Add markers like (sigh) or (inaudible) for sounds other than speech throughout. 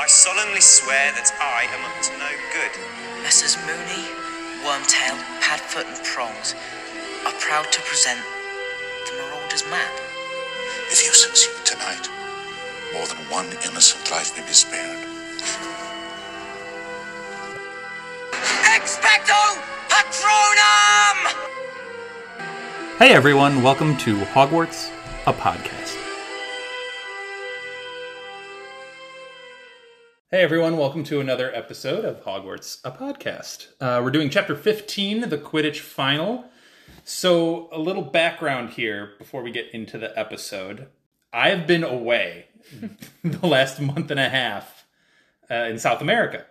I solemnly swear that I am up to no good. Messrs. Moony, Wormtail, Padfoot, and Prongs are proud to present the Marauder's map. If you succeed tonight, more than one innocent life may be spared. Expecto Patronum! Hey everyone, welcome to Hogwarts, a podcast. Hey everyone, welcome to another episode of Hogwarts, a podcast. Uh, we're doing chapter 15, the Quidditch final. So, a little background here before we get into the episode. I've been away (laughs) the last month and a half uh, in South America.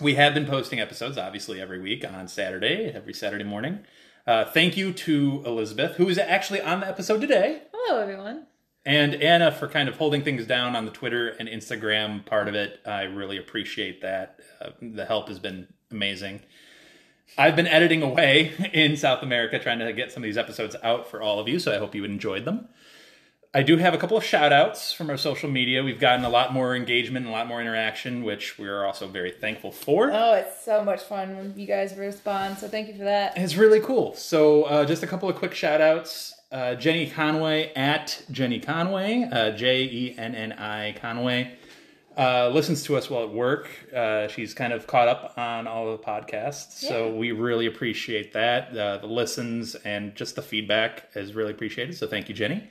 We have been posting episodes, obviously, every week on Saturday, every Saturday morning. Uh, thank you to Elizabeth, who is actually on the episode today, Hello, everyone. And Anna for kind of holding things down on the Twitter and Instagram part of it. I really appreciate that. Uh, the help has been amazing. I've been editing away (laughs) in South America, trying to get some of these episodes out for all of you, so I hope you enjoyed them. I do have a couple of shout outs from our social media. We've gotten a lot more engagement and a lot more interaction, which we're also very thankful for. Oh, it's so much fun when you guys respond. So thank you for that. It's really cool. So, uh, just a couple of quick shout outs. Uh, Jenny Conway at Jenny Conway, uh, J E N N I Conway, uh, listens to us while at work. Uh, she's kind of caught up on all of the podcasts. So, we really appreciate that. Uh, the listens and just the feedback is really appreciated. So, thank you, Jenny.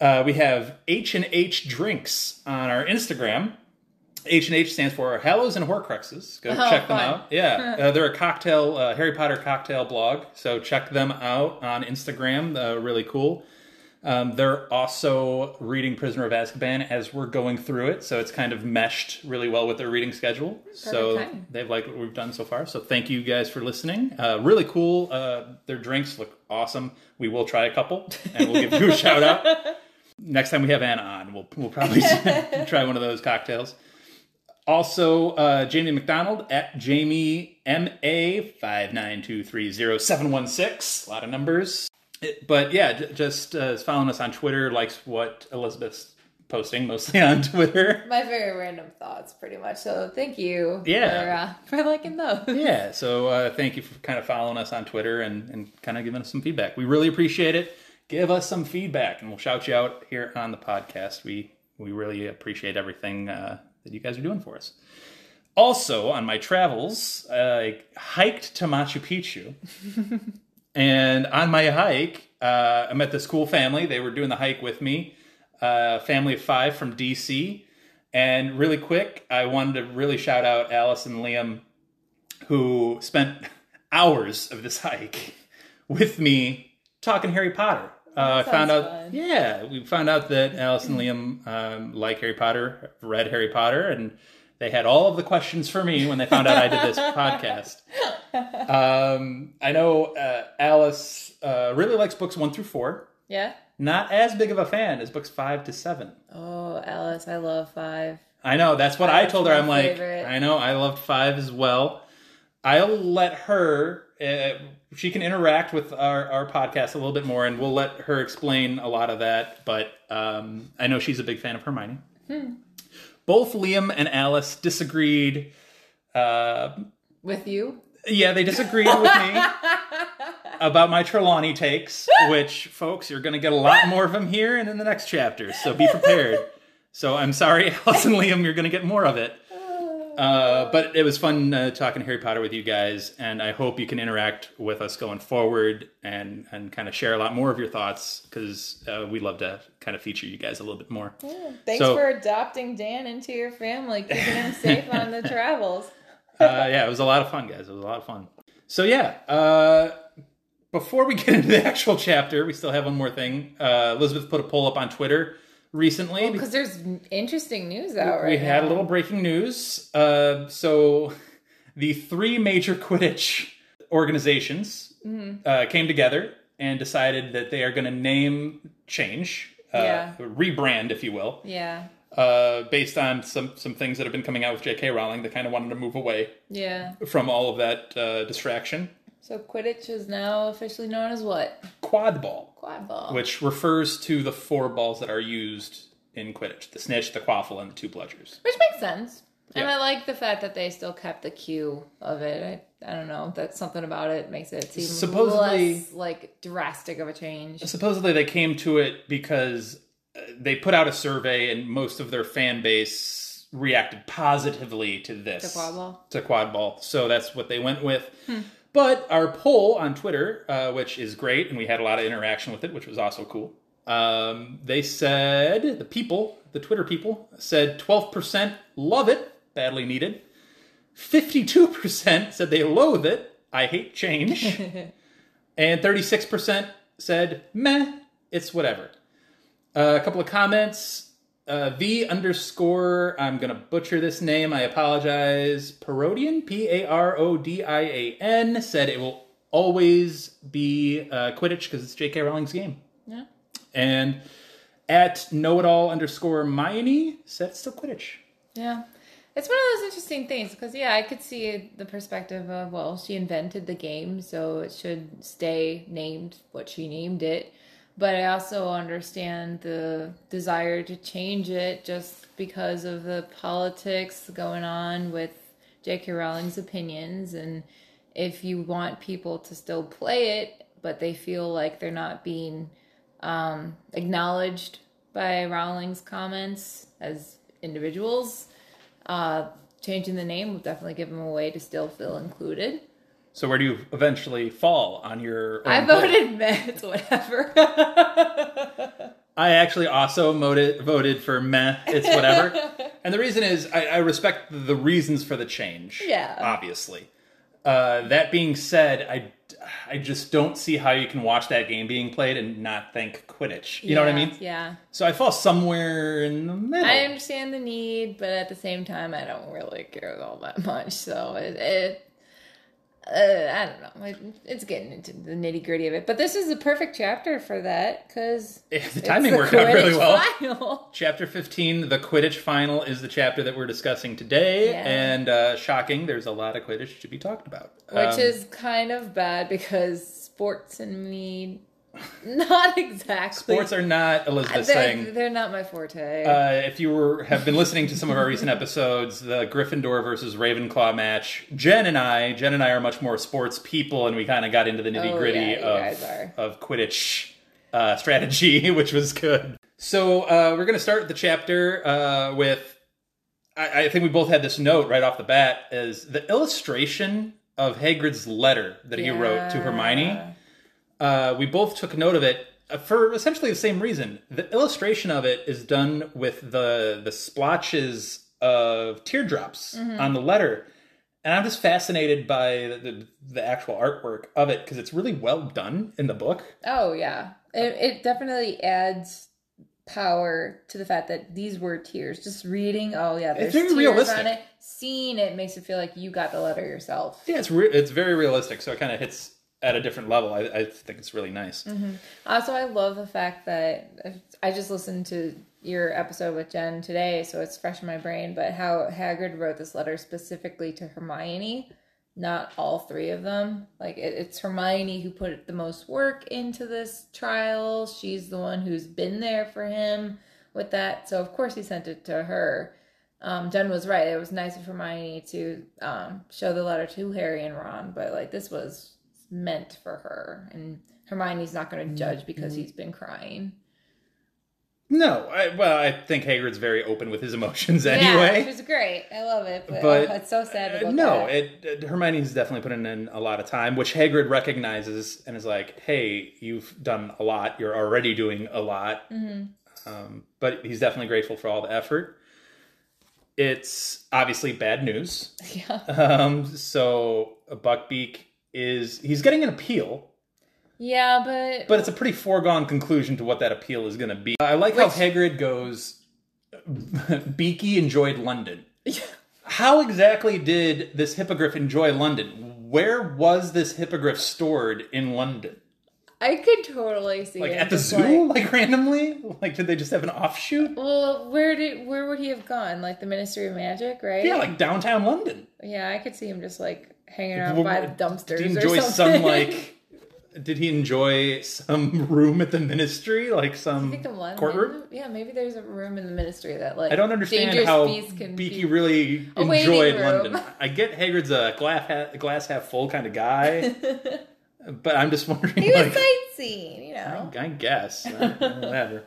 Uh, we have H and H Drinks on our Instagram. H and H stands for Hallows and Horcruxes. Go Oh, check them fun. out. Yeah, (laughs) uh, they're a cocktail uh, Harry Potter cocktail blog. So check them out on Instagram. Uh, really cool. Um, they're also reading Prisoner of Azkaban as we're going through it, so it's kind of meshed really well with their reading schedule. so time. they've liked what we've done so far. So thank you guys for listening. Uh, really cool. Uh, their drinks look awesome. We will try a couple, and we'll give you a (laughs) shout out next time we have Anna on. We'll we'll probably (laughs) try one of those cocktails. Also, uh, Jamie McDonald at Jamie M A five nine two three zero seven one six. A lot of numbers, It- but yeah, j- just uh, is following us on Twitter. Likes what Elizabeth's posting, mostly (laughs) on Twitter. My very random thoughts, pretty much. So thank you Yeah. for, uh, for liking those. Yeah, so uh, thank you for kind of following us on Twitter and, and kind of giving us some feedback. We really appreciate it. Give us some feedback, and we'll shout you out here on the podcast. We we really appreciate everything uh, that you guys are doing for us. Also, on my travels, I hiked to Machu Picchu, (laughs) and on my hike, uh, I met this cool family. They were doing the hike with me, uh, family of five from DC. And really quick, I wanted to really shout out Alice and Liam who spent (laughs) hours of this hike with me talking Harry Potter. Uh, I found out, fun. yeah, we found out that Alice and Liam um, like Harry Potter, read Harry Potter, and they had all of the questions for me when they found out I did this (laughs) podcast. Um, I know uh, Alice uh, really likes books one through four. Yeah? Not as big of a fan as books five to seven. Oh, Alice, I love five. I know. That's what I told her. I'm like. I know. I loved five as well. I'll let her. Uh, she can interact with our, our podcast a little bit more, and we'll let her explain a lot of that. But um, I know she's a big fan of Hermione. Hmm. Both Liam and Alice disagreed. Uh, With you? yeah, they disagreed with me (laughs) about my Trelawney takes, which, folks, you're going to get a lot more of them here and in the next chapter. So be prepared. So I'm sorry, (laughs) Alice and Liam, you're going to get more of it. Uh, but it was fun uh, talking Harry Potter with you guys, and I hope you can interact with us going forward and and kind of share a lot more of your thoughts because uh, we love to kind of feature you guys a little bit more. Thanks So- for adopting Dan into your family, keeping him (laughs) safe on the travels. uh, yeah, it was a lot of fun, guys. It was a lot of fun. So yeah, uh, before we get into the (laughs) actual chapter, we still have one more thing. Uh, Elizabeth put a poll up on Twitter recently. Because there's interesting news out right we had a little breaking news. Uh, so the three major Quidditch organizations Mm-hmm. uh, came together and decided that they are going to name change, uh, Yeah. rebrand, if you will, Yeah. uh, based on some some things that have been coming out with J.K. Rowling. They kind of wanted to move away Yeah. from all of that uh, distraction. So Quidditch is now officially known as what? Quad ball, Quad ball. which refers to the four balls that are used in Quidditch: the snitch, the quaffle, and the two bludgers. Which makes sense. And I like the fact that they still kept the cue of it. I, I don't know. That's something about it makes it seem Supposedly- less like drastic of a change. Supposedly, they came to it because uh, they put out a survey, and most of their fan base reacted positively to this To quad ball? to quad ball. So that's what they went with. But our poll on Twitter, uh, which is great, and we had a lot of interaction with it, which was also cool. Um, they said the people, the Twitter people, said twelve percent love it, badly needed. Fifty-two percent said they loathe it. I hate change. (laughs) and 36% said, meh, it's whatever. Uh, a couple of comments. Uh, v underscore, I'm going to butcher this name, I apologize. Parodian, P A R O D I A N, said it will always be uh, Quidditch because it's J.K. Rowling's game. Yeah. And at know it all underscore Hermione said it's still Quidditch. Yeah. It's one of those interesting things because, yeah, I could see the perspective of, well, she invented the game, so it should stay named what she named it. But I also understand the desire to change it just because of the politics going on with J.K. Rowling's opinions. And if you want people to still play it, but they feel like they're not being um, acknowledged by Rowling's comments as individuals, uh, changing the name will definitely give them a way to still feel included. So where do you eventually fall on your? I voted Met, (laughs) whatever. I actually also voted voted for meh. It's whatever, (laughs) and the reason is I, I respect the reasons for the change. Yeah. obviously. Uh, that being said, I I just don't see how you can watch that game being played and not think Quidditch. You know what I mean? Yeah. So I fall somewhere in the middle. I understand the need, but at the same time, I don't really care all that much. So it, it uh, I don't know. It, it's getting into the nitty gritty of it. But this is the perfect chapter for that because the timing worked out really well. Final. (laughs) Chapter 15, the Quidditch final, is the chapter that we're discussing today. Yeah. And uh, shocking, there's a lot of Quidditch to be talked about. Which Um, is kind of bad because sports and me, (laughs) not exactly. Sports are not Elizabeth's they're, saying. they're not my forte. Uh, if you were have been listening to some of our (laughs) recent episodes, the Gryffindor versus Ravenclaw match, Jen and I, Jen and I are much more sports people, and we kind of got into the nitty gritty Oh, yeah, of of Quidditch uh, strategy, (laughs) which was good. So uh, we're going to start the chapter uh, with. I, I think we both had this note right off the bat: is the illustration of Hagrid's letter that he wrote to Hermione Yeah. Uh, we both took note of it uh, for essentially the same reason. The illustration of it is done with the the splotches of teardrops Mm-hmm. on the letter, and I'm just fascinated by the, the, the actual artwork of it because it's really well done in the book. Oh yeah, it, it definitely adds power to the fact that these were tears. Just reading, oh yeah, there's It's very tears realistic. on it. Seeing it makes it feel like you got the letter yourself. Yeah, it's re- it's very realistic, so it kind of hits at a different level. I, I think it's really nice. Also, I love the fact that I just listened to your episode with Jen today, so it's fresh in my brain. But how Hagrid wrote this letter specifically to Hermione, not all three of them. Like it, it's Hermione who put the most work into this trial. She's the one who's been there for him with that. So of course he sent it to her. Um, Jen was right. It was nice of Hermione to um, show the letter to Harry and Ron, but like this was meant for her, and Hermione's not going to judge because he's been crying. No, I, well, I think Hagrid's very open with his emotions anyway. Yeah, which is great. I love it, but, But, oh, it's so sad Uh, no, it, it Hermione's definitely putting in a lot of time, which Hagrid recognizes and is like, "Hey, you've done a lot. You're already doing a lot." Mm-hmm. Um, but he's definitely grateful for all the effort. It's obviously bad news. (laughs) yeah, Um, so Buckbeak is he's getting an appeal, yeah, but but it's a pretty foregone conclusion to what that appeal is going to be. I like how Hagrid goes. (laughs) Beaky enjoyed London. How exactly did this hippogriff enjoy London? Where was this hippogriff stored in London? I could totally see Like it. at the just zoo, like- like, randomly? Like did they just have an offshoot? well, where did where would he have gone? Like the Ministry of Magic, right? Yeah, like downtown London. yeah, I could see him just like hanging out by the dumpsters Did he enjoy some like (laughs) did he enjoy some room at the ministry, like some I courtroom? yeah, maybe there's a room in the ministry that like I don't understand how Beaky be- really enjoyed. London. I get Hagrid's a glass half, glass half full kind of guy, (laughs) but I'm just wondering. He was like, sightseeing, you know. I guess. Uh, Whatever.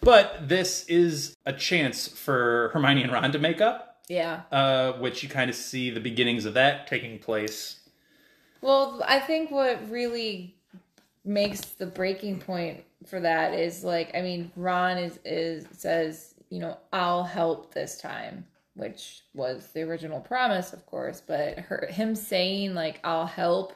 But this is a chance for Hermione and Ron to make up, Yeah. uh, which you kind of see the beginnings of that taking place. Well, I think what really makes the breaking point for that is like, I mean, Ron is is says, you know, I'll help this time, which was the original promise, of course, but her him saying like I'll help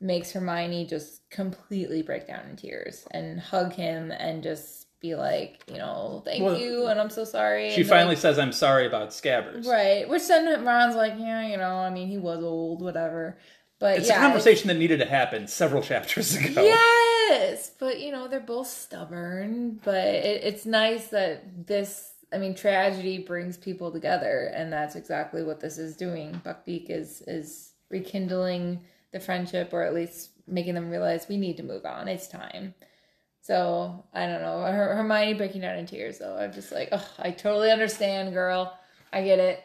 makes Hermione just completely break down in tears and hug him and just be like, you know, thank Well, you and I'm so sorry. She finally like, says, I'm sorry about Scabbers. Right. Which then Ron's like, yeah, you know, I mean, he was old, whatever. But It's yeah, a conversation that needed to happen several (laughs) chapters ago. Yes, but you know they're both stubborn. But it, it's nice that this, I mean, tragedy brings people together, and that's exactly what this is doing. Buckbeak is is rekindling the friendship, or at least making them realize we need to move on. It's time. So I don't know. Her, Hermione breaking down in tears, though. I'm just like, oh, I totally understand, girl. I get it.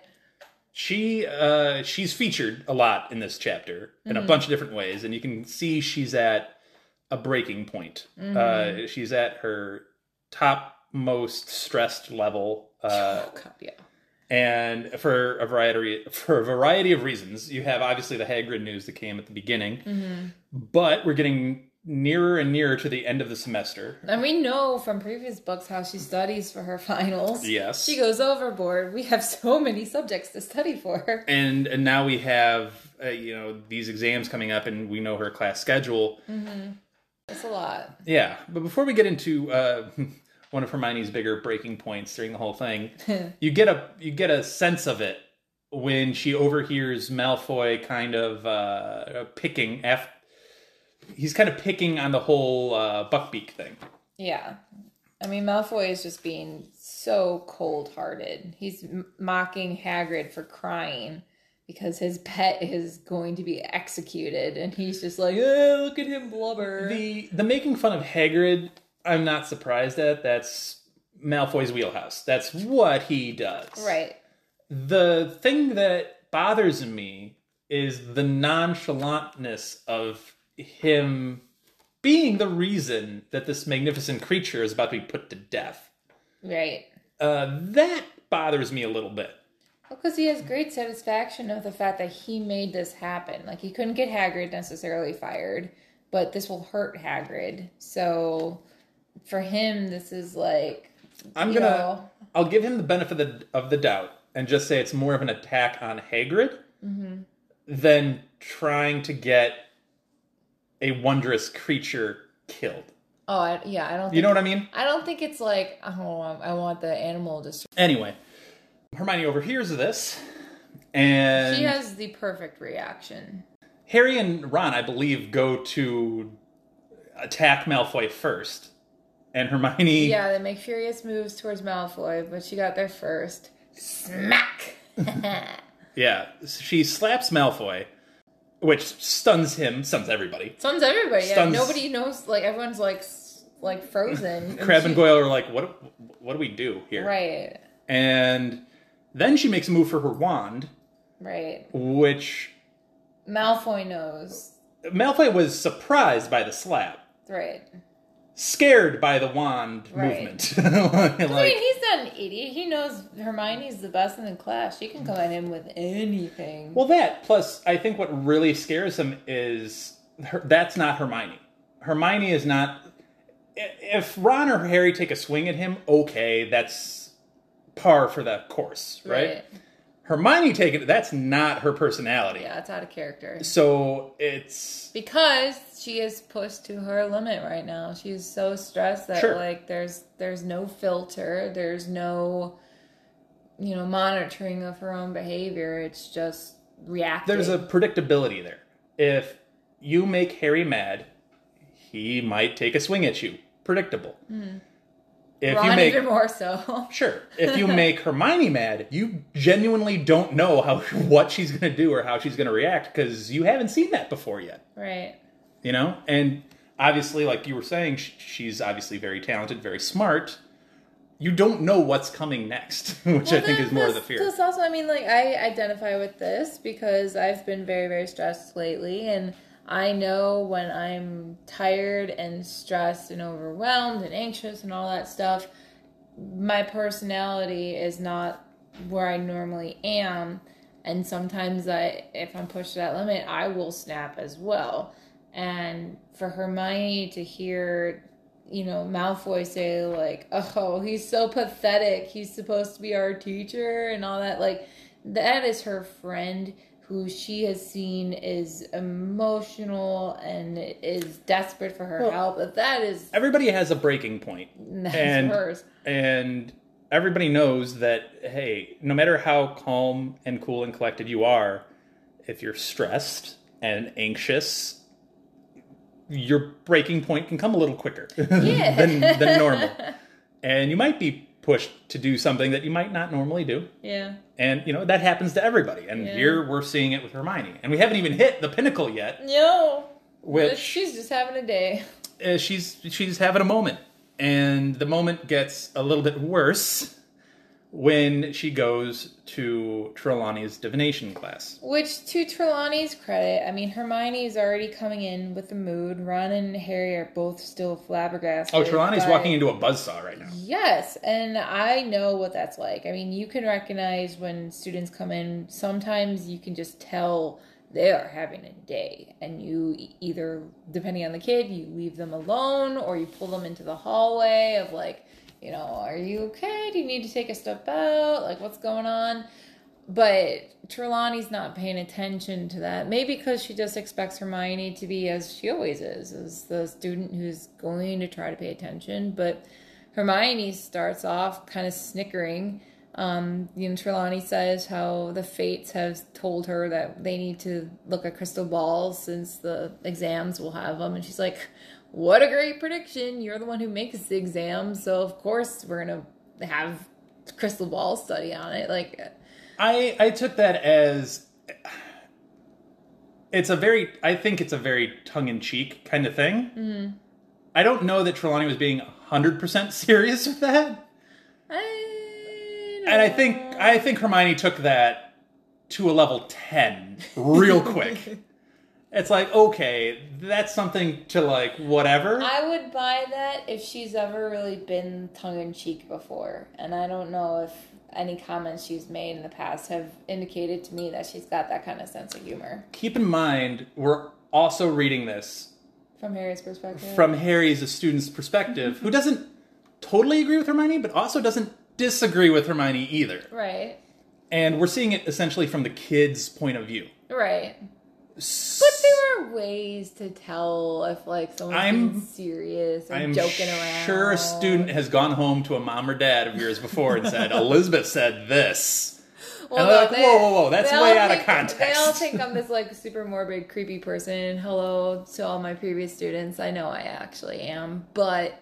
She uh she's featured a lot in this chapter in Mm-hmm. a bunch of different ways, and you can see she's at a breaking point. Mm-hmm. Uh she's at her top most stressed level. Uh oh God, yeah. and for a variety for a variety of reasons. You have obviously the Hagrid news that came at the beginning, Mm-hmm. but we're getting nearer and nearer to the end of the semester. And we know from previous books how she studies for her (laughs) finals. Yes. She goes overboard. We have (laughs) so many subjects to study for. and and now we have uh, you know these exams coming up, and we know her class schedule. Mhm. It's a lot. Yeah, but before we get into uh, (laughs) one of Hermione's bigger breaking points during the whole thing, you get a you get a sense of it when she overhears Malfoy kind of uh, picking after. He's kind of picking on the whole uh, Buckbeak thing. Yeah. I mean, Malfoy is just being so cold hearted. He's m- mocking Hagrid for crying because his pet is going to be executed. And he's just like, oh, look at him blubber. The the making fun of Hagrid, I'm not surprised at. That's Malfoy's wheelhouse. That's what he does. right. The thing that bothers me is the nonchalantness of him being the reason that this magnificent creature is about to be put to death. Right. Uh, that bothers me a little bit. Well, Because he has great satisfaction of the fact that he made this happen. Like he couldn't get Hagrid necessarily fired, but this will hurt Hagrid. So for him, this is like I'm gonna. know, I'll give him the benefit of the, of the doubt and just say it's more of an attack on Hagrid Mm-hmm. than trying to get a wondrous creature killed. oh I, yeah, I don't. Think, You know what I mean? I don't think it's like oh I want the animal to. Anyway, Hermione overhears this, and She has the perfect reaction. Harry and Ron, I believe, go to attack Malfoy first, and Hermione. Yeah, they make furious moves towards Malfoy, but she got there first. Smack. (laughs) (laughs) Yeah, she slaps Malfoy, which stuns him, stuns everybody. Stuns everybody. Yeah, Stuns- nobody knows. Like everyone's like s- like frozen. (laughs) Crabbe and she- Goyle are like, "What? What do we do here?" Right. And then she makes a move for her wand, Right. which Malfoy knows. Malfoy was surprised by the slap, Right. Scared by the wand Right. movement. (laughs) I mean, he's not an idiot. He knows Hermione's the best in the class. She can come at him with anything. well, that plus, I think what really scares him is her, that's not Hermione. Hermione is not. If Ron or Harry take a swing at him, okay, that's par for the course, right? Hermione taking it, that's not her personality. Yeah, it's out of character. So it's Because she is pushed to her limit right now. She's so stressed that Sure. like there's there's no filter. There's no you know monitoring of her own behavior. It's just reacting. there's a predictability there. If you make Harry mad, he might take a swing at you. Predictable. Hmm. If Ron you make even more so. (laughs) sure, if you make Hermione mad, you genuinely don't know how (laughs) what she's going to do or how she's going to react because you haven't seen that before yet. right. You know, and obviously, like you were saying, she's obviously very talented, very smart. You don't know what's coming next, (laughs) which I think is more of the fear. Plus, also, I mean, like I identify with this because I've been very, very stressed lately, and I know when I'm tired and stressed and overwhelmed and anxious and all that stuff, my personality is not where I normally am, and sometimes I, if I'm pushed to that limit, I will snap as well. And for Hermione to hear you know, Malfoy say like, "Oh, he's so pathetic. He's supposed to be our teacher and all that." Like that is her friend who she has seen is emotional and is desperate for her Well, help. But that is Everybody has a breaking point, (laughs) that's and hers. and everybody knows that hey, no matter how calm and cool and collected you are, if you're stressed and anxious, your breaking point can come a little quicker Yeah. (laughs) than than normal, and you might be pushed to do something that you might not normally do. Yeah. And you know that happens to everybody. And Yeah. here we're seeing it with Hermione, and we haven't even hit the pinnacle yet. No. Which she's just having a day. uh, she's she's having a moment, and the moment gets a little bit worse when she goes to Trelawney's divination class. Which, to Trelawney's credit, I mean, Hermione is already coming in with the mood. Ron and Harry are both still flabbergasted. Oh, Trelawney's by- walking into a buzzsaw right now. Yes, and I know what that's like. I mean, you can recognize when students come in, sometimes you can just tell they are having a day. And you either, depending on the kid, you leave them alone or you pull them into the hallway of like, you know, are you okay? Do you need to take a step out? Like, what's going on? But Trelawney's not paying attention to that. Maybe because she just expects Hermione to be as she always is, as the student who's going to try to pay attention. But Hermione starts off kind of snickering. Um, you know, Trelawney says how the fates have told her that they need to look at crystal balls since the exams will have them. And she's like, What a great prediction. You're the one who makes the exams. So, of course, we're going to have crystal ball study on it. Like, I I took that as it's a very I think it's a very tongue in cheek kind of thing. Mm-hmm. I don't know that Trelawney was being hundred percent serious with that, I and I think I think Hermione took that to a level ten real quick. (laughs) it's like okay, that's something to like whatever. I would buy that if she's ever really been tongue in cheek before. And I don't know if any comments she's made in the past have indicated to me that she's got that kind of sense of humor. Keep in mind we're also reading this From Harry's perspective. from Harry's, a student's perspective, who doesn't totally agree with Hermione, but also doesn't disagree with Hermione either. Right. And we're seeing it essentially from the kid's point of view. Right. But there are ways to tell if like someone's I'm- being serious or I'm joking around. sure a student has gone home to a mom or dad of yours before and said, (laughs) Elizabeth said this. Well, And they're like, whoa, whoa, whoa, that's way out of think- context. They all think I'm this like super morbid, creepy person. Hello to all my previous students. I know I actually am, but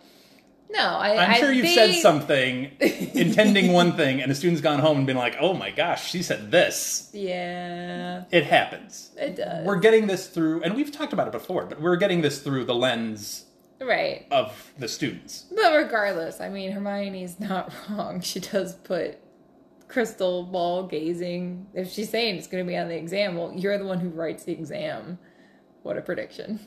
no, I. I'm I sure you've think- said something (laughs) intending one thing, and a student's gone home and been like, oh my gosh, she said this. Yeah, It happens. it does. We're getting this through, and we've talked about it before, but we're getting this through the lens right, of the students. but regardless, I mean, Hermione's not (laughs) wrong. She does put crystal ball gazing. If she's saying it's going to be on the exam, well, you're the one who writes the exam. What a prediction.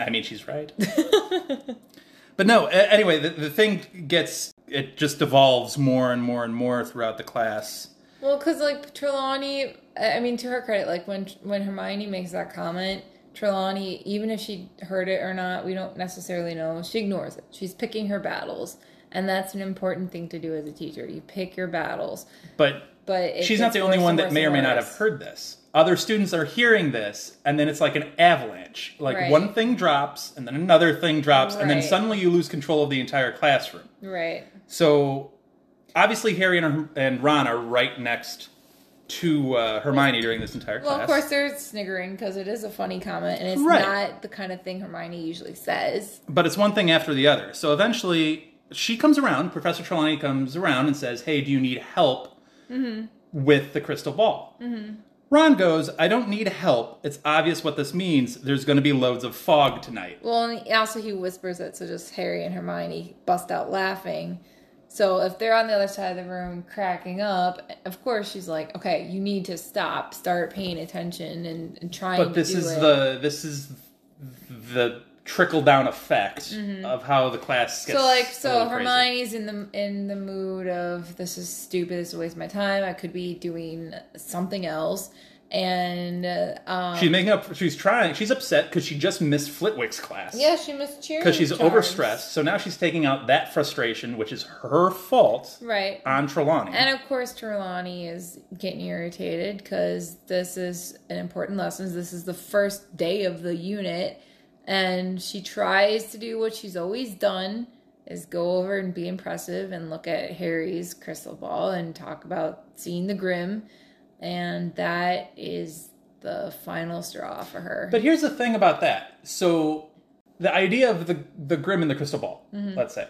I mean, she's right. (laughs) but no, anyway, the, the thing gets, it just evolves more and more and more throughout the class. Well, because like Trelawney, I mean, to her credit, like when when Hermione makes that comment, Trelawney, even if she heard it or not, we don't necessarily know. She ignores it. She's picking her battles, and that's an important thing to do as a teacher. You pick your battles, But but she's not the only one that may or may not have heard this. Other students are hearing this, and then it's like an avalanche. Like Right. one thing drops, and then another thing drops, and then suddenly you lose control of the entire classroom. Right. So obviously, Harry and, and Ron are right next to uh, Hermione during this entire Well, class. of course, they're sniggering because it is a funny comment, and it's Right. not the kind of thing Hermione usually says. but it's one thing after the other. So eventually, she comes around. Professor Trelawney comes around and says, "Hey, do you need help with the crystal ball?" Ron goes, I don't need help. It's obvious what this means. There's going to be loads of fog tonight. Well, and also he whispers it, so just Harry and Hermione bust out laughing. So if they're on the other side of the room cracking up, of course she's like, "Okay, you need to stop, start paying attention, and, and trying." But this is it. the this is the trickle down effect of how the class gets. Mm-hmm. so like so little crazy. Hermione's in the in the mood of this is stupid, this is a waste of my time. I could be doing something else, and uh, um, She's making up. She's trying. She's upset because she just missed Flitwick's class. yeah, she missed Because she's overstressed. So now she's taking out that frustration, which is her fault, right? on Trelawney. And of course, Trelawney is getting irritated because this is an important lesson. This is the first day of the unit, and she tries to do what she's always done: is go over and be impressive and look at Harry's crystal ball and talk about seeing the Grim, and that is the final straw for her. But here's the thing about that. So the idea of the the grim in the crystal ball, Mm-hmm. let's say.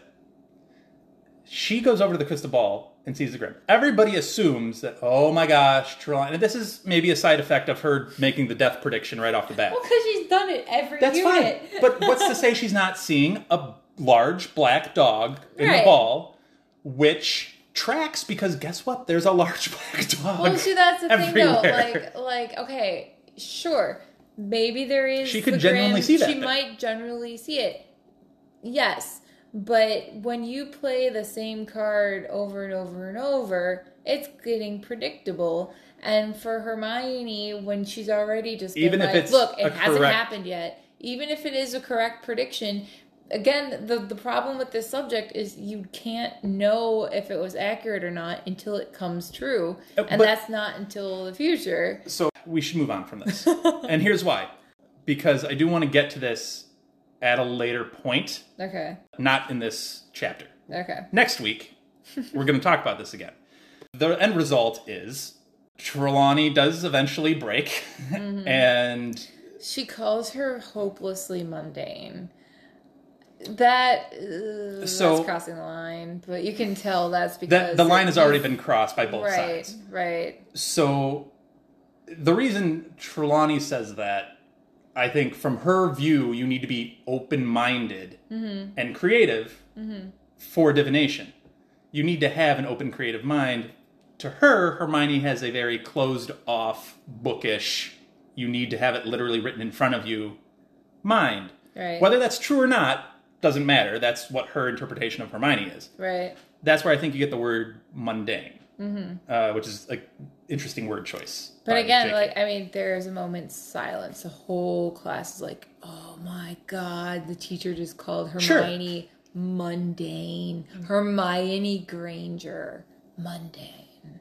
She goes over to the crystal ball and sees the grim. Everybody assumes that, oh my gosh, Trelawney. And this is maybe a side effect of her making the death prediction right off the bat. well, because she's done it every That's unit. fine. But what's to (laughs) say she's not seeing a large black dog in the Right. ball, which tracks because guess what? There's a large (laughs) black dog. Well, see, that's the thing, though. Like, like, okay, sure, maybe there is. She could the genuinely grim- see that She thing. might generally see it. Yes, but when you play the same card over and over and over, it's getting predictable. And for Hermione, when she's already just Even if like, it's look, it hasn't correct- happened yet. Even if it is a correct prediction, again, the the problem with this subject is you can't know if it was accurate or not until it comes true, Uh, and but- that's not until the future. So we should move on from this. (laughs) and here's why. Because I do want to get to this at a later point, Okay. not in this chapter. Okay. Next week, we're going to talk about this again. The end result is Trelawney does eventually break, Mm-hmm. and She calls her hopelessly mundane. That uh, So- that's crossing the line, but you can tell that's because the line has already been crossed by both right, sides. right. So the reason Trelawney says that, I think from her view, you need to be open minded mm-hmm. and creative mm-hmm. for divination. You need to have an open creative mind. To her, Hermione has a very closed off, bookish, you need to have it literally written in front of you mind. Right. Whether that's true or not doesn't matter. That's what her interpretation of Hermione is Right. that's where I think you get the word mundane, uh, which is an interesting word choice. But again, JK. like I mean, there's a moment's silence. The whole class is like, "Oh my god!" The teacher just called Sure. Hermione mundane. Hermione Granger mundane.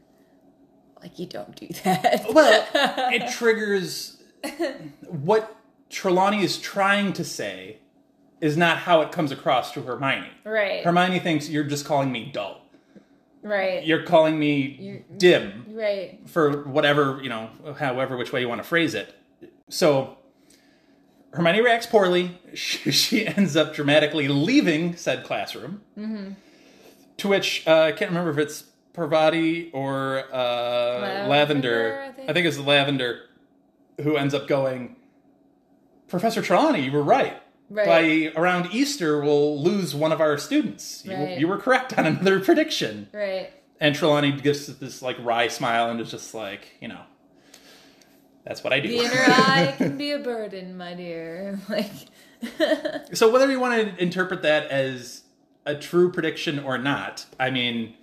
Like you don't do that. well, it (laughs) triggers what Trelawney is trying to say is not how it comes across to Hermione. right, Hermione thinks you're just calling me dull. Right, You're calling me dim right. for whatever, you know, however which way you want to phrase it. So Hermione reacts poorly. (laughs) She, she ends up dramatically leaving said classroom. To which uh, I can't remember if it's Parvati or uh, Lavender, Lavender. I think. I think it's Lavender who ends up going. Professor Trelawney, you were right. Right. By around Easter, we'll lose one of our students. You, Right. you were correct on another (laughs) prediction. Right. And Trelawney gives this like wry smile and is just like, you know, that's what I do. The inner (laughs) eye can be a burden, my dear. (laughs) Like, so whether you want to interpret that as a true prediction or not, I mean,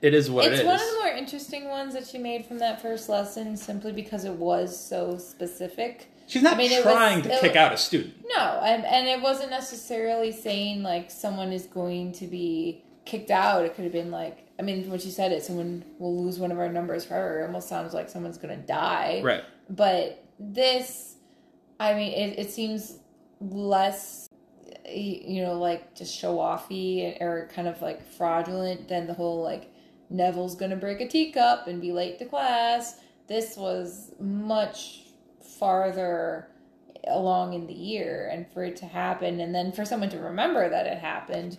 it is what it's it is. one of the more interesting ones that she made from that first lesson, simply because it was so specific. She's not I mean, trying was- to kick out a student. No, and and it wasn't necessarily saying like someone is going to be kicked out. It could have been like, I mean, when she said it, someone will lose one of our numbers forever. It almost sounds like someone's going to die. Right. But this, I mean, it, it seems less, you know, like just show offy or kind of like fraudulent than the whole like Neville's going to break a teacup and be late to class. This was much farther along in the year and for it to happen and then for someone to remember that it happened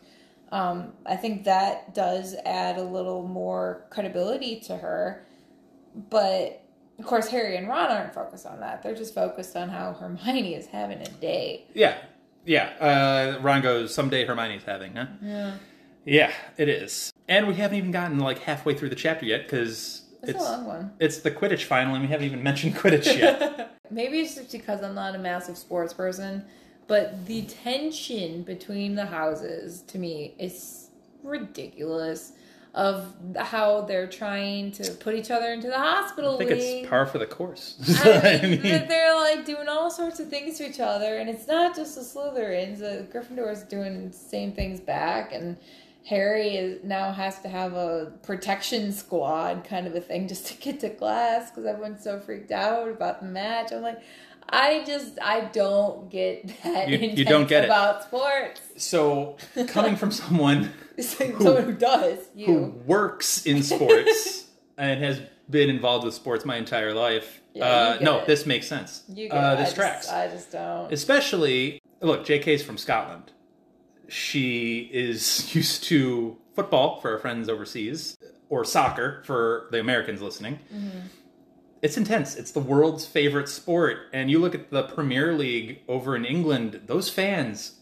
um, i think that does add a little more credibility to her but of course, Harry and Ron aren't focused on that. They're just focused on how Hermione is having a day. Yeah, yeah. Uh, Ron goes, "Someday Hermione's having, huh?" Yeah. Yeah, it is. And we haven't even gotten like halfway through the chapter yet because It's, it's a long one. it's the Quidditch final, and we haven't even mentioned Quidditch yet. (laughs) Maybe it's just because I'm not a massive sports person, but the tension between the houses to me is ridiculous. Of how they're trying to put each other into the hospital I think wing. it's par for the course. I (laughs) (laughs) I mean, mean, they're like doing all sorts of things to each other, and it's not just the Slytherins. The Gryffindor's doing the same things back, and Harry is now has to have a protection squad kind of a thing just to get to class because everyone's so freaked out about the match. I'm like, I just I don't get (laughs) that. You- you don't get it. about sports. so coming from someone (laughs) someone who does you. who works in sports (laughs) and has been involved with sports my entire life, Yeah, uh, no, it. this makes sense. You get uh, this I tracks. Just, I just don't. Especially, look, JK's from Scotland. She is (laughs) used to football for our friends overseas, or soccer for the Americans listening. Mm-hmm. It's intense. It's the world's favorite sport. And you look at the Premier League over in England, those fans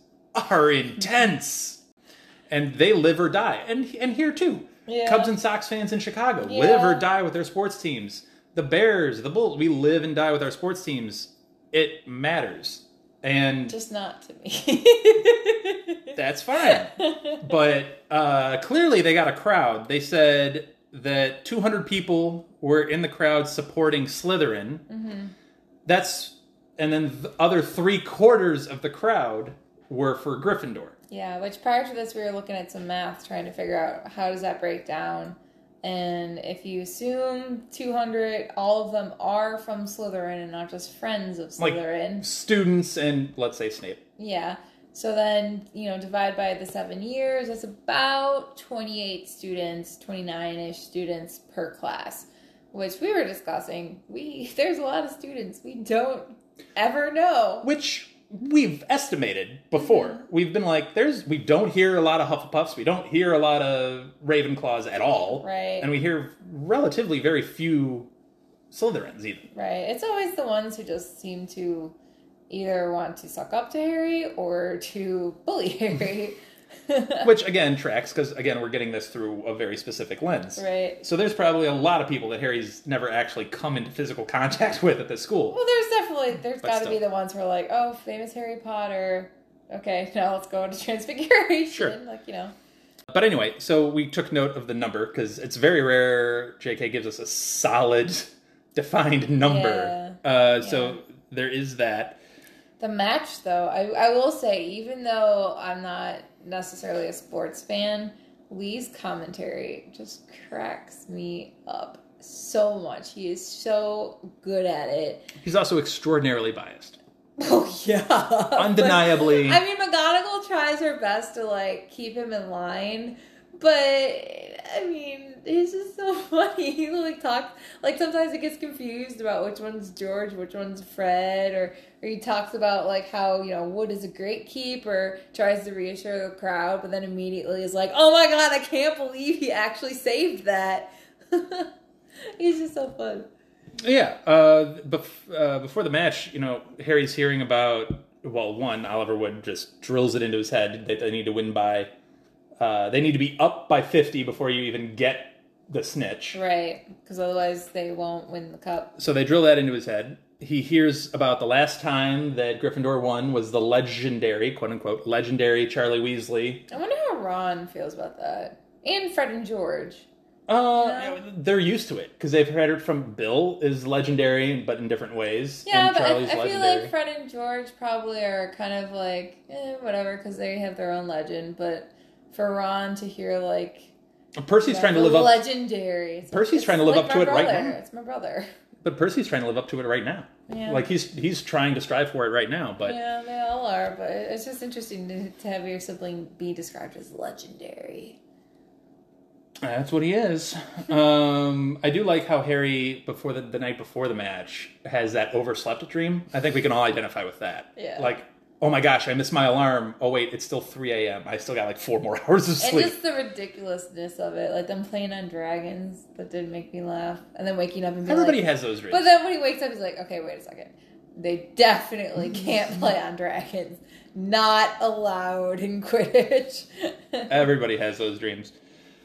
are intense. Mm-hmm. And they live or die. And and here too. Yeah. Cubs and Sox fans in Chicago Yeah. live or die with their sports teams. The Bears, the Bulls, we live and die with our sports teams. It matters. And just not to me. (laughs) that's fine. but uh, clearly, they got a crowd. They said that 200 people were in the crowd supporting Slytherin. That's and then the other three quarters of the crowd were for Gryffindor. Yeah, which prior to this, we were looking at some math trying to figure out how does that break down. And if you assume 200, all of them are from Slytherin and not just friends of Like- Slytherin. Students and let's say Snape. yeah. So then, you know, divide by the seven years, it's about 28 students, 29 ish students per class, which we were discussing. We (laughs) There's a lot of students. We don't ever know. which we've estimated before. Mm-hmm. We've been like, there's we don't hear a lot of Hufflepuffs, we don't hear a lot of Ravenclaws at all, Right. And we hear relatively very few Slytherins even. Right. It's always the ones who just seem to either want to suck up to Harry or to bully (laughs) Harry. (laughs) Which again tracks because again we're getting this through a very specific lens. right. So there's probably a lot of people that Harry's never actually come into physical contact (laughs) with at the school. Well, there's definitely there's got to be the ones who are like, oh, famous Harry Potter. Okay, (laughs) now let's go into Transfiguration. Sure. Like you know. But anyway, so we took note of the number because it's very rare J.K. gives us a solid, defined number. Uh, So there is that. The match, though, I, I will say, even though I'm not necessarily a sports fan, Lee's commentary just cracks me up so much. He is so good at it. He's also extraordinarily biased. (laughs) Oh yeah, (laughs) Undeniably. I mean, McGonagall tries her best to like keep him in line, but I mean, he's just so (laughs) funny. He like talks like sometimes he gets confused about which one's George, which one's Fred, or or he talks about like how you know Wood is a great keeper, tries to reassure the crowd, but then immediately is like, "Oh my god, I can't believe he actually saved that." (laughs) he's just so fun. Yeah. Uh, bef- uh, before the match, you know, Harry's hearing about, well, one, Oliver Wood just drills it into his head that they need to win by, uh, they need to be up by 50 before you even get the snitch. Right, because otherwise they won't win the cup. So they drill that into his head. He hears about the last time that Gryffindor won was the legendary, quote unquote, legendary Charlie Weasley. I wonder how Ron feels about that. And Fred and George. Uh, they're used to it because they've heard it from Bill is legendary, but in different ways. Yeah, but I, Charlie's I feel legendary. like Fred and George probably are kind of like, eh, whatever, because they have their own legend. But for Ron to hear, like, Percy's trying to live up. legendary. Percy's trying to live like up to my it right now. It's my brother. But Percy's trying to live up to it right now. Yeah. Like he's he's trying to strive for it right now. But Yeah, they all are, but it's just interesting to, to have your sibling be described as legendary. that's what he is. (laughs) um, I do like how Harry before the, the night before the match has that overslept dream. I think we can all identify with that. Yeah. Like oh my gosh, I missed my alarm. Oh wait, it's still 3 a.m. I still got like four more (laughs) hours of sleep. And just the ridiculousness of it, like them playing on dragons, that did make me laugh. And then waking up and being Everybody like, has those dreams. But then when he wakes up, he's like, okay, wait a second. They definitely (laughs) can't play on dragons. Not allowed in Quidditch. (laughs) Everybody has those dreams.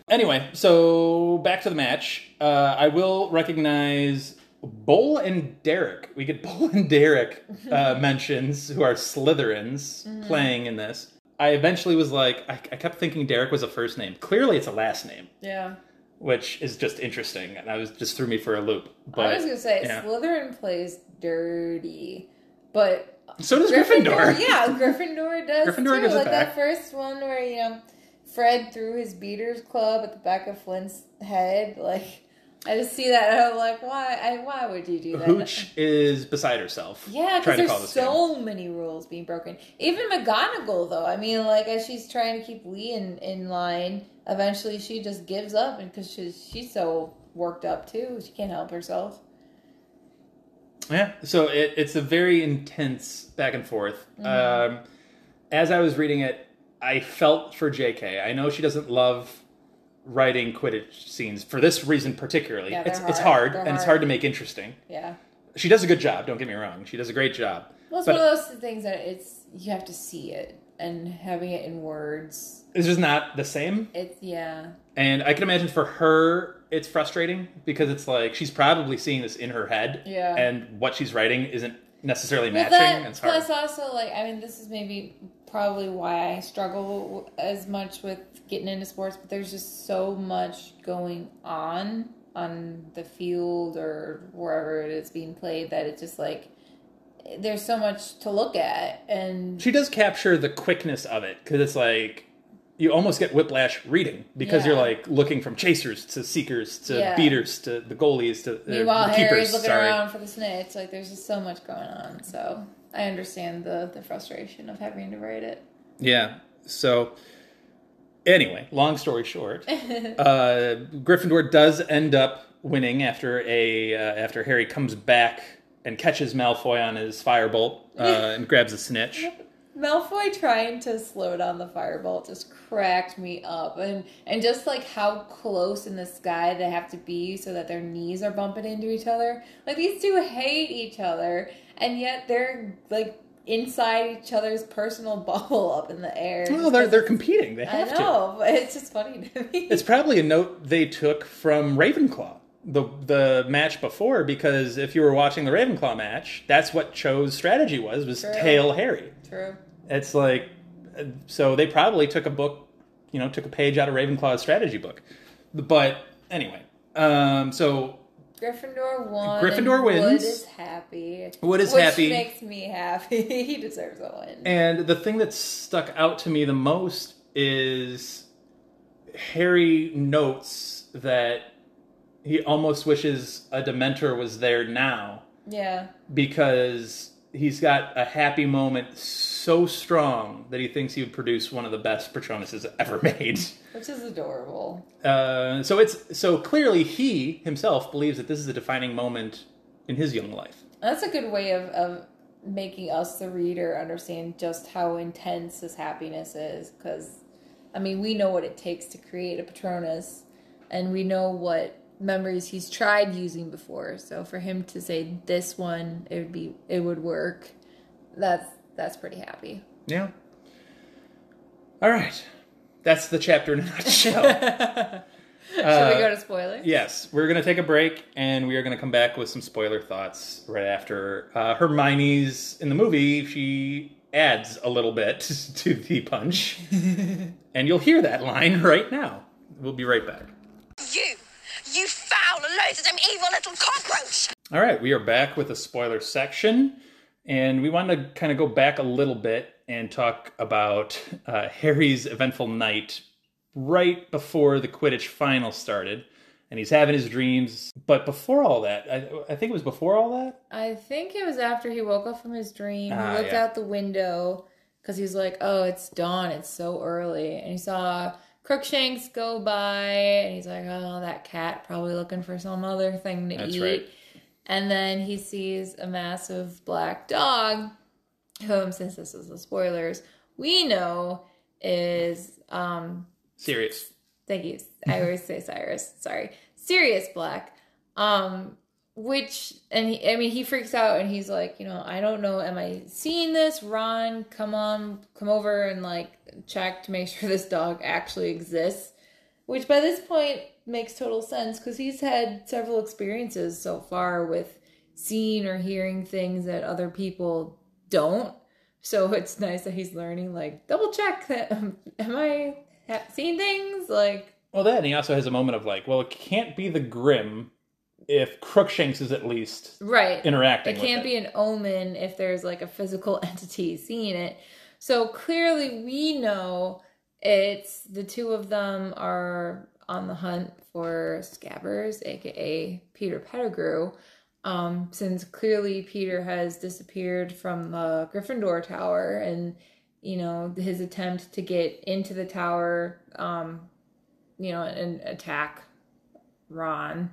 Anyway, so back to the match. Uh, I will recognize Bole and Derrick. We get (laughs) Bole and Derrick uh, (laughs) mentions who are Slytherins playing in this. I eventually was like, I, I kept thinking Derrick was a first name. Clearly, it's a last name, yeah. which is just interesting, and I was just threw me for a loop. But I was gonna say yeah. Slytherin plays dirty, but so does Gryffindor. (laughs) yeah, Gryffindor does Gryffindor too. it like that first one where you know Fred threw his beaters club at the back of Flint's head. Like I just see that and I'm like, why? I, why would you do that? Hooch is beside herself. Yeah, trying because to call there's this game. so many rules being broken. Even McGonagall, though, I mean, like as she's trying to keep Lee in, in line, eventually she just gives up, and because she's she's so worked up too, she can't help herself. Yeah, so it, it's a very intense back and forth. Mm-hmm. Um, as I was reading it, I felt for JK. I know she doesn't love writing Quidditch scenes for this reason particularly. Yeah, it's it's hard. hard They're and it's hard. hard to make interesting. Yeah. She does a good job. Don't get me wrong. She does a great job. Well, it's But- one of those things that it's you have to see it and having it in words. It's just not the same. It's yeah, And I can imagine for her, it's frustrating because it's like she's probably seeing this in her head, Yeah. and what she's writing isn't necessarily Well, matching. that, and it's hard. plus also like I mean, this is maybe probably why I struggle as much with getting into sports. But there's just so much going on on the field or wherever it is being played that it's just like there's so much to look at and she does capture the quickness of it because it's like you almost get whiplash reading because you're like looking from chasers to seekers to Yeah. beaters to the goalies to uh, meanwhile the keepers. Harry's looking sorry. around for the snitch. Like there's just so much going on. So I understand the the frustration of having to write it. Yeah. So anyway, long story short, (laughs) uh, Gryffindor does end up winning after a uh, after Harry comes back and catches Malfoy on his firebolt uh, (laughs) and grabs a snitch. Malfoy trying to slow down the firebolt just cracked me up, and and just like how close in the sky they have to be so that their knees are bumping into each other. Like these two hate each other, and yet they're like inside each other's personal (laughs) bubble up in the air. Well, they're they're competing. They I have to. know, but it's just funny to me. (laughs) It's probably a note they took from Ravenclaw, the the match before, because if you were watching the Ravenclaw match, that's what Cho's strategy was was True. tail Harry. True. It's like so they probably took a book, you know, took a page out of Ravenclaw's strategy book. But anyway, um, so Gryffindor won. Gryffindor wins. Wood is happy. Wood is which happy. makes me happy. (laughs) he deserves a win. And the thing that stuck out to me the most is Harry notes that he almost wishes a Dementor was there now yeah. because he's got a happy moment so strong that he thinks he would produce one of the best Patronuses ever made. Which is adorable. Uh, so it's so clearly he himself believes that this is a defining moment in his young life. That's a good way of, of making us, the reader, understand just how intense his happiness is. Because, I mean, we know what it takes to create a Patronus, and we know what memories he's tried using before. So for him to say this one, it would be, it would work. That's that's pretty happy. Yeah. All right. That's the chapter in a (laughs) nutshell. (laughs) Should we go to spoilers? yes, we're going to take a break and we are going to come back with some spoiler thoughts right after. Uh, Hermione's in the movie, she adds a little bit (laughs) to the punch. and you'll hear that line right now. We'll be right back. You, you evil little cockroach! All right, we are back with a spoiler section, and we want to kind of go back a little bit and talk about uh, Harry's eventful night right before the Quidditch final started. And he's having his dreams. But before all that, I, I think it was before all that. I think it was after he woke up from his dream. Ah, he looked yeah. out the window because he was like, "Oh, it's dawn. It's so early." And he saw Crookshanks go by, and he's like, "Oh, that cat probably looking for some other thing to That's eat." right. And then he sees a massive black dog, whom, since this is the spoilers, we know is um Sirius. thank you. I always say Cyrus. Sorry, Sirius Black. Um, which and he, I mean he freaks out and he's like, you know, I don't know. Am I seeing this? Ron, come on, come over and like check to make (laughs) sure this dog actually exists. Which by this point makes total sense because he's had several experiences so far with seeing or hearing things that other people don't. So (laughs) it's nice that he's learning, like, double check that um, am I seeing things? Like, Well, and he also has a moment of like, well, it can't be the Grim if Crookshanks is at least right. interacting. It can't it. be an omen if there's like a physical (laughs) entity seeing it. So clearly, we know it's the two of them are on the hunt for Scabbers, aka Peter Pettigrew. Um, since clearly Peter has disappeared from the Gryffindor Tower, and you know his attempt to get into the tower, um, you know, and attack Ron,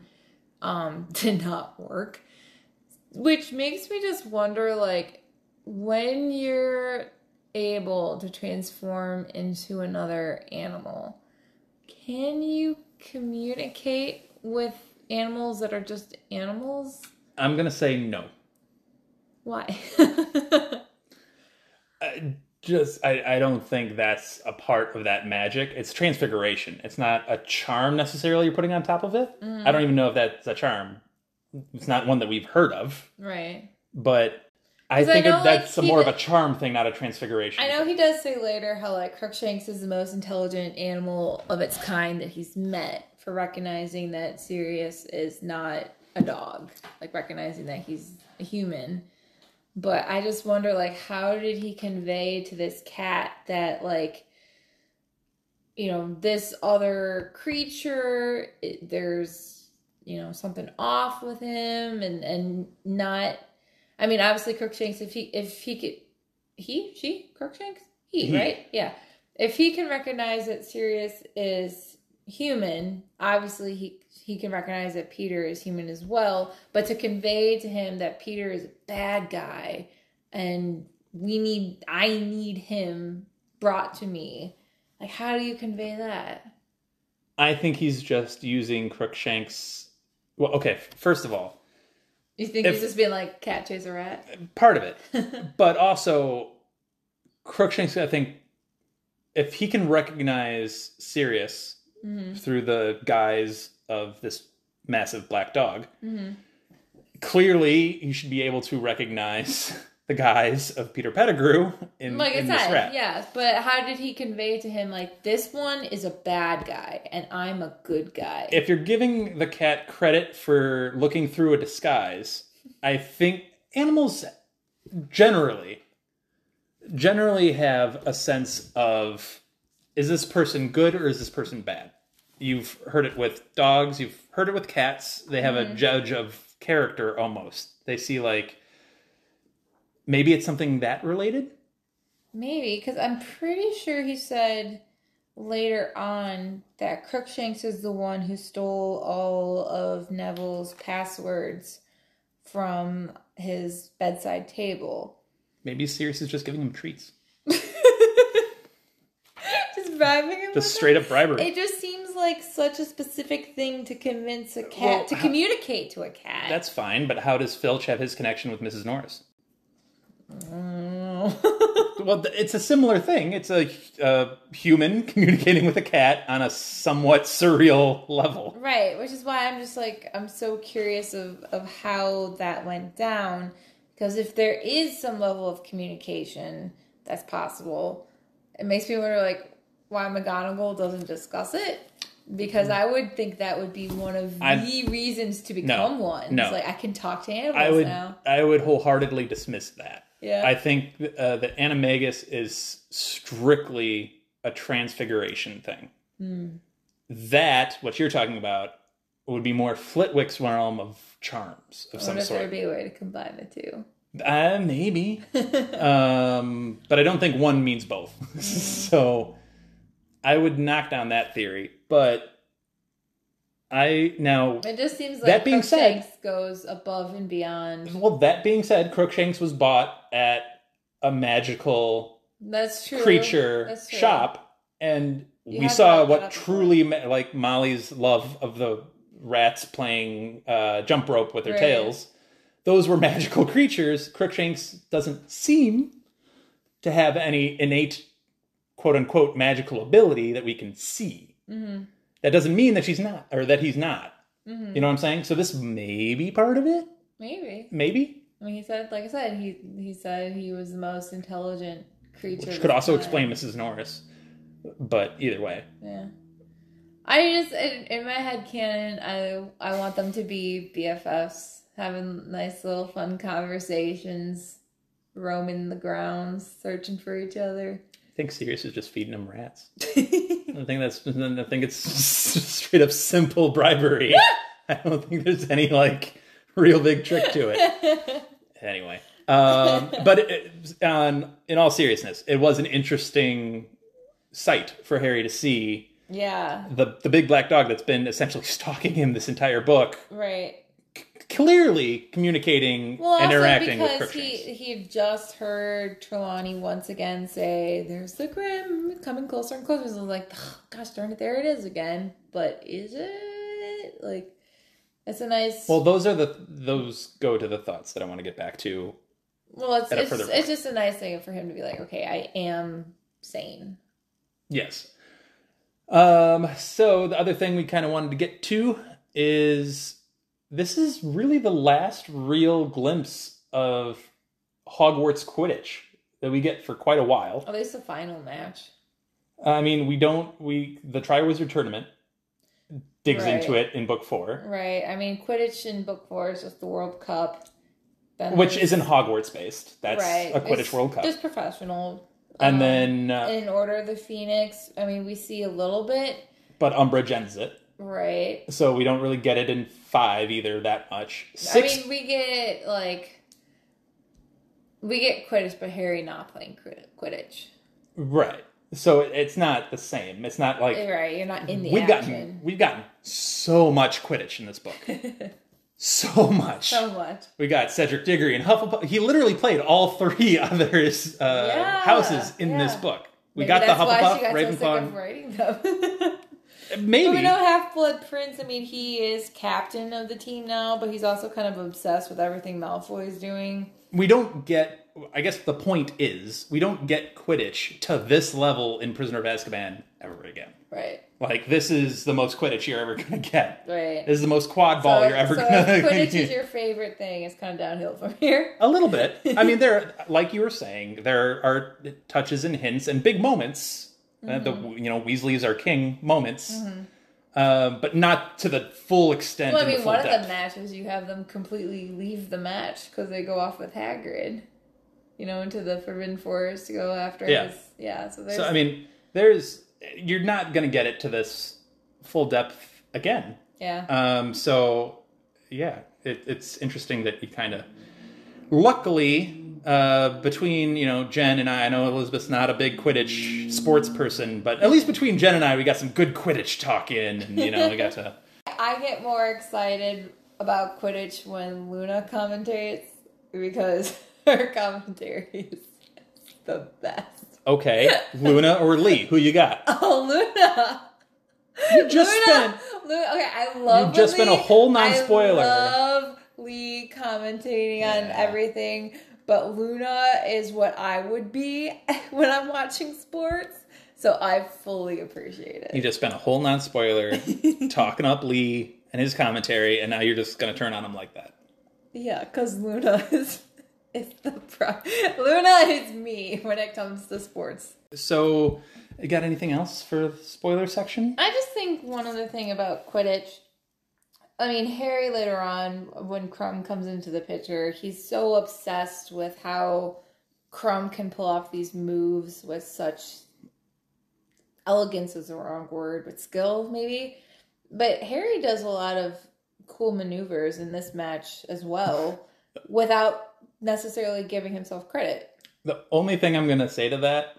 um, (laughs) did not work. Which makes me just wonder like when you're able to transform into another animal can you communicate with animals that are just animals? I'm gonna say no. why (laughs) Just I, I don't think that's a part of that magic. It's transfiguration. It's not a charm necessarily you're putting on top of it. Mm. I don't even know if that's a charm. It's not one that we've heard of, right but I think know, that's like, a more did- of a charm thing, not a transfiguration. i know he does say later how like crookshanks is the most intelligent animal of its kind that he's met for recognizing that sirius is not a dog like recognizing that he's a human but i just wonder like how did he convey to this cat that like you know this other creature it, there's you know something off with him and and not i mean obviously crookshanks if he if he could he she crookshanks? He, He. right? Yeah. If he can recognize that sirius is human obviously he he can recognize that peter is human as well but to convey to him that peter is a bad guy and we need i need him brought to me like how do you convey that I think he's just using Crookshanks. Well, okay. First of all, you think If- he's just being like cat chase a rat part of it, (laughs) but also Crookshanks. I think if he can recognize Sirius Mm-hmm. through the guise of this massive black dog, mm-hmm. clearly you should be able to recognize (laughs) the guise of Peter Pettigrew in, like I in this said, rat. yes, but how did he convey to him like this one is a bad guy and I'm a good guy? If you're giving the cat credit for looking through a disguise, I think animals generally generally have a sense of is this person good or is this person bad? You've heard it with dogs, you've heard it with cats. They have a mm-hmm. judge of character almost. They see like maybe it's something that related. Maybe because I'm pretty sure he said later on that Crookshanks is the one who stole all of Neville's passwords from his bedside table. Maybe Sirius is just giving him treats. Just bribing him. Just it? straight up bribery. It just seems like such a specific thing to convince a cat Well, to how- communicate to a cat. That's fine, but how does Filch have his connection with Mrs. Norris? (laughs) Well, it's a similar thing. It's a uh, human (laughs) communicating with a cat on a somewhat surreal level. Right, which is why I'm just like I'm so curious of of how that went down because if there is some level of communication that's possible, it makes me wonder like why McGonagall doesn't discuss it because I would think that would be one of I- the reasons to become one. no. Like I can talk to animals I would now. I would wholeheartedly dismiss that. Yeah. I think uh, that Animagus is strictly a transfiguration thing. Hmm. That what you're talking about would be more Flitwick's realm of charms of I some sort. there'd be a way to combine the two. Uh, maybe. (laughs) um, but I don't think one means both. (laughs) so I would knock down that theory. But I now It just seems like That being said- goes above and beyond. well that being said, Crookshanks was bought at a magical That's true. creature That's true. shop, and You we saw what truly ma- like Molly's love of the rats playing uh, jump rope with their Right. tails. Those were magical (laughs) creatures. Crookshanks doesn't seem to have any innate, quote unquote, magical ability that we can see. Mm-hmm. That doesn't mean that she's not, or that he's not. You know what I'm saying? So this may be part of it. Maybe. Maybe, I mean, he said, like I said, he he said he was the most intelligent creature. which could also time. explain Mrs. Norris. But either way, Yeah. I just in, in my head canon, I I want them to be BFFs, having nice little fun conversations, roaming the grounds, searching for each other. I think Sirius is just feeding him rats. (laughs) I think that's. I think it's (laughs) straight up simple bribery. (laughs) I don't think there's any like real big trick to it. Anyway, um, but it, on in all seriousness, it was an interesting sight for Harry to see yeah, the the big black dog that's been essentially stalking him this entire book, right. Clearly communicating Well, and interacting with because he he just heard Trelawney once again say, "There's the Grim coming closer and closer." So I was like, "Ugh, "Gosh darn it, there it is again." But is it like? It's a nice. Well, those are the those go to the thoughts that I want to get back to Well, it's it's, it's just a nice thing for him to be like, okay, I am sane. Yes. Um, so the other thing we kind of wanted to get to is this is really the last real glimpse of Hogwarts Quidditch that we get for quite a while. At least the final match. I mean, we don't we the Triwizard Tournament digs Right. into it in book four, Right. I mean, Quidditch in book four is just the World Cup. Then which isn't Hogwarts based. That's right. a Quidditch It's World Cup. Just professional. and Um, then, uh, in Order of the Phoenix, I mean, we see a little bit, but Umbridge ends it, right? so we don't really get it in five either that much. I mean, we get like we get Quidditch, but Harry not playing Quidditch. right? So it's not the same. It's not like Right, you're not in the we've gotten we've gotten so much Quidditch in this book, (laughs) so much. so much. we got Cedric Diggory and Hufflepuff. He literally played all three (laughs) others uh, Yeah, houses in this book. We Maybe got the that's why she Hufflepuff, Ravenclaw. so (laughs) sick Ravenclaw. of writing them. Maybe But we know Half Blood Prince. I mean, he is captain of the team now, but he's also kind of obsessed with everything Malfoy is doing. we don't get. I guess the point is we don't get Quidditch to this level in Prisoner of Azkaban ever again. Right, Like this is the most Quidditch you're ever gonna get. right. This is the most quad ball so, you're ever so gonna if Quidditch (laughs) is your favorite thing. It's kind of downhill from here. A little bit. I mean, (laughs) there, like you were saying, there are touches and hints and big moments. Uh, the Mm-hmm. you know Weasley's our king moments, um, but not to the full extent. Well, I the mean, one of the matches you have them completely leave the match because they go off with Hagrid, you know, into the Forbidden Forest to go after Yeah. his. Yeah, so there's. So I mean, there's you're not to get it to this full depth again. yeah. Um, so yeah, it, it's interesting that you kind of. Luckily, uh, between you know Jen and I, I know Elizabeth's not a big Quidditch sports person, but at least between Jen and I, we got some good Quidditch talk in, and you know we got to. (laughs) I get more excited about Quidditch when Luna commentates because (laughs) her commentary is the best. Okay, Luna or Lee, who you got? (laughs) Oh, Luna! You just Luna! spent Luna, okay, I love You just when spent a whole non-spoiler. I love Lee commentating on everything, but Luna is what I would be (laughs) when I'm watching sports. So I fully appreciate it. you just spent a whole non spoiler (laughs) talking up Lee and his commentary, and now you're just gonna turn on him like that. Yeah, because Luna (laughs) is is the pro. Luna is me when it comes to sports. So, you got anything else for the spoiler section? I just think one other thing about Quidditch. I mean, Harry later on, when Krum comes into the picture, he's so obsessed with how Krum can pull off these moves with such elegance is the wrong word, but skill maybe. But Harry does a lot of cool maneuvers in this match as well, (laughs) without necessarily giving himself credit. The only thing I'm gonna say to that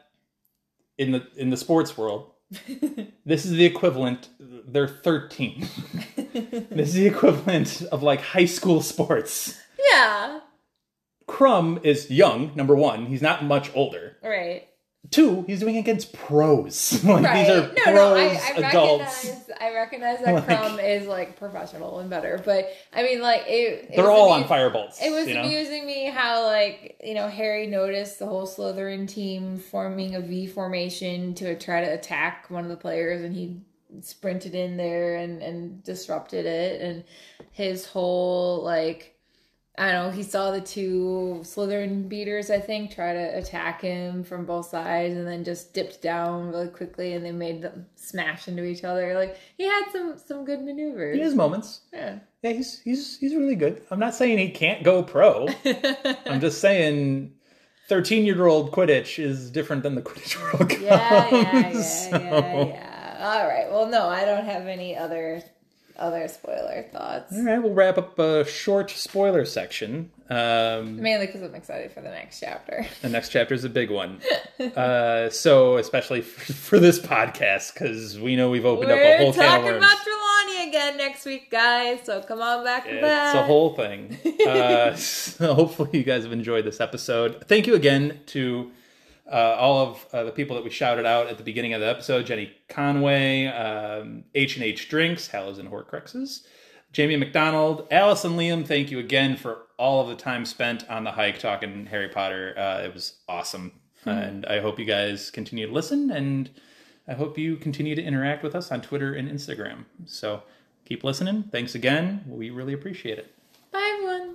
in the in the sports world, (laughs) this is the equivalent. They're 13. (laughs) this is the equivalent of like high school sports. Yeah. Krum is young. Number one, he's not much older. Right. Two, he's doing against pros. (laughs) like Right. these are no, pros, no, I, I adults. recognize I recognize that (laughs) Like- Krum is like professional and better. But I mean like it, it They're all on firebolts. It was you know? amusing me how like, you know, Harry noticed the whole Slytherin team forming a V formation to try to attack one of the players and he sprinted in there and, and disrupted it and his whole like I don't know, he saw the two Slytherin beaters, I think, try to attack him from both sides and then just dipped down really quickly and they made them smash into each other. Like he had some some good maneuvers. He has moments. Yeah. Yeah, he's he's he's really good. I'm not saying he can't go pro. (laughs) I'm just saying 13 year old Quidditch is different than the Quidditch World Cup. (laughs) Yeah, yeah, yeah, So- yeah, yeah. All right. Well, no, I don't have any other other spoiler thoughts. All right, we'll wrap up a short spoiler section. Um, Mainly because I'm excited for the next chapter. the next chapter is a big one. (laughs) Uh, so, especially for, for this podcast, because we know we've opened up a whole can of talking worms. about Trelawney again next week, guys. So come on back for that. It's a whole thing. (laughs) Uh, (laughs) so hopefully, you guys have enjoyed this episode. Thank you again to uh, all of uh, the people that we shouted out at the beginning of the episode: Jenny Conway, um, H and H Drinks, Hallows and Horcruxes, Jamie McDonald, Alice and Liam. Thank you again for all of the time spent on the hike talking Harry Potter. Uh, it was awesome, and I hope you guys continue to listen and. I hope you continue to interact with us on Twitter and Instagram. So keep listening. Thanks again. We really appreciate it. Bye, everyone.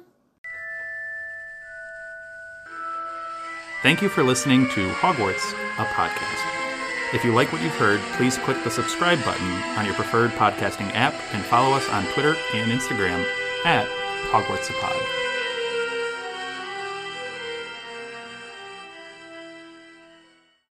Thank you for listening to Hogwarts, a podcast. If you like what you've heard, please click the subscribe button on your preferred podcasting app and follow us on Twitter and Instagram at Hogwarts Pod.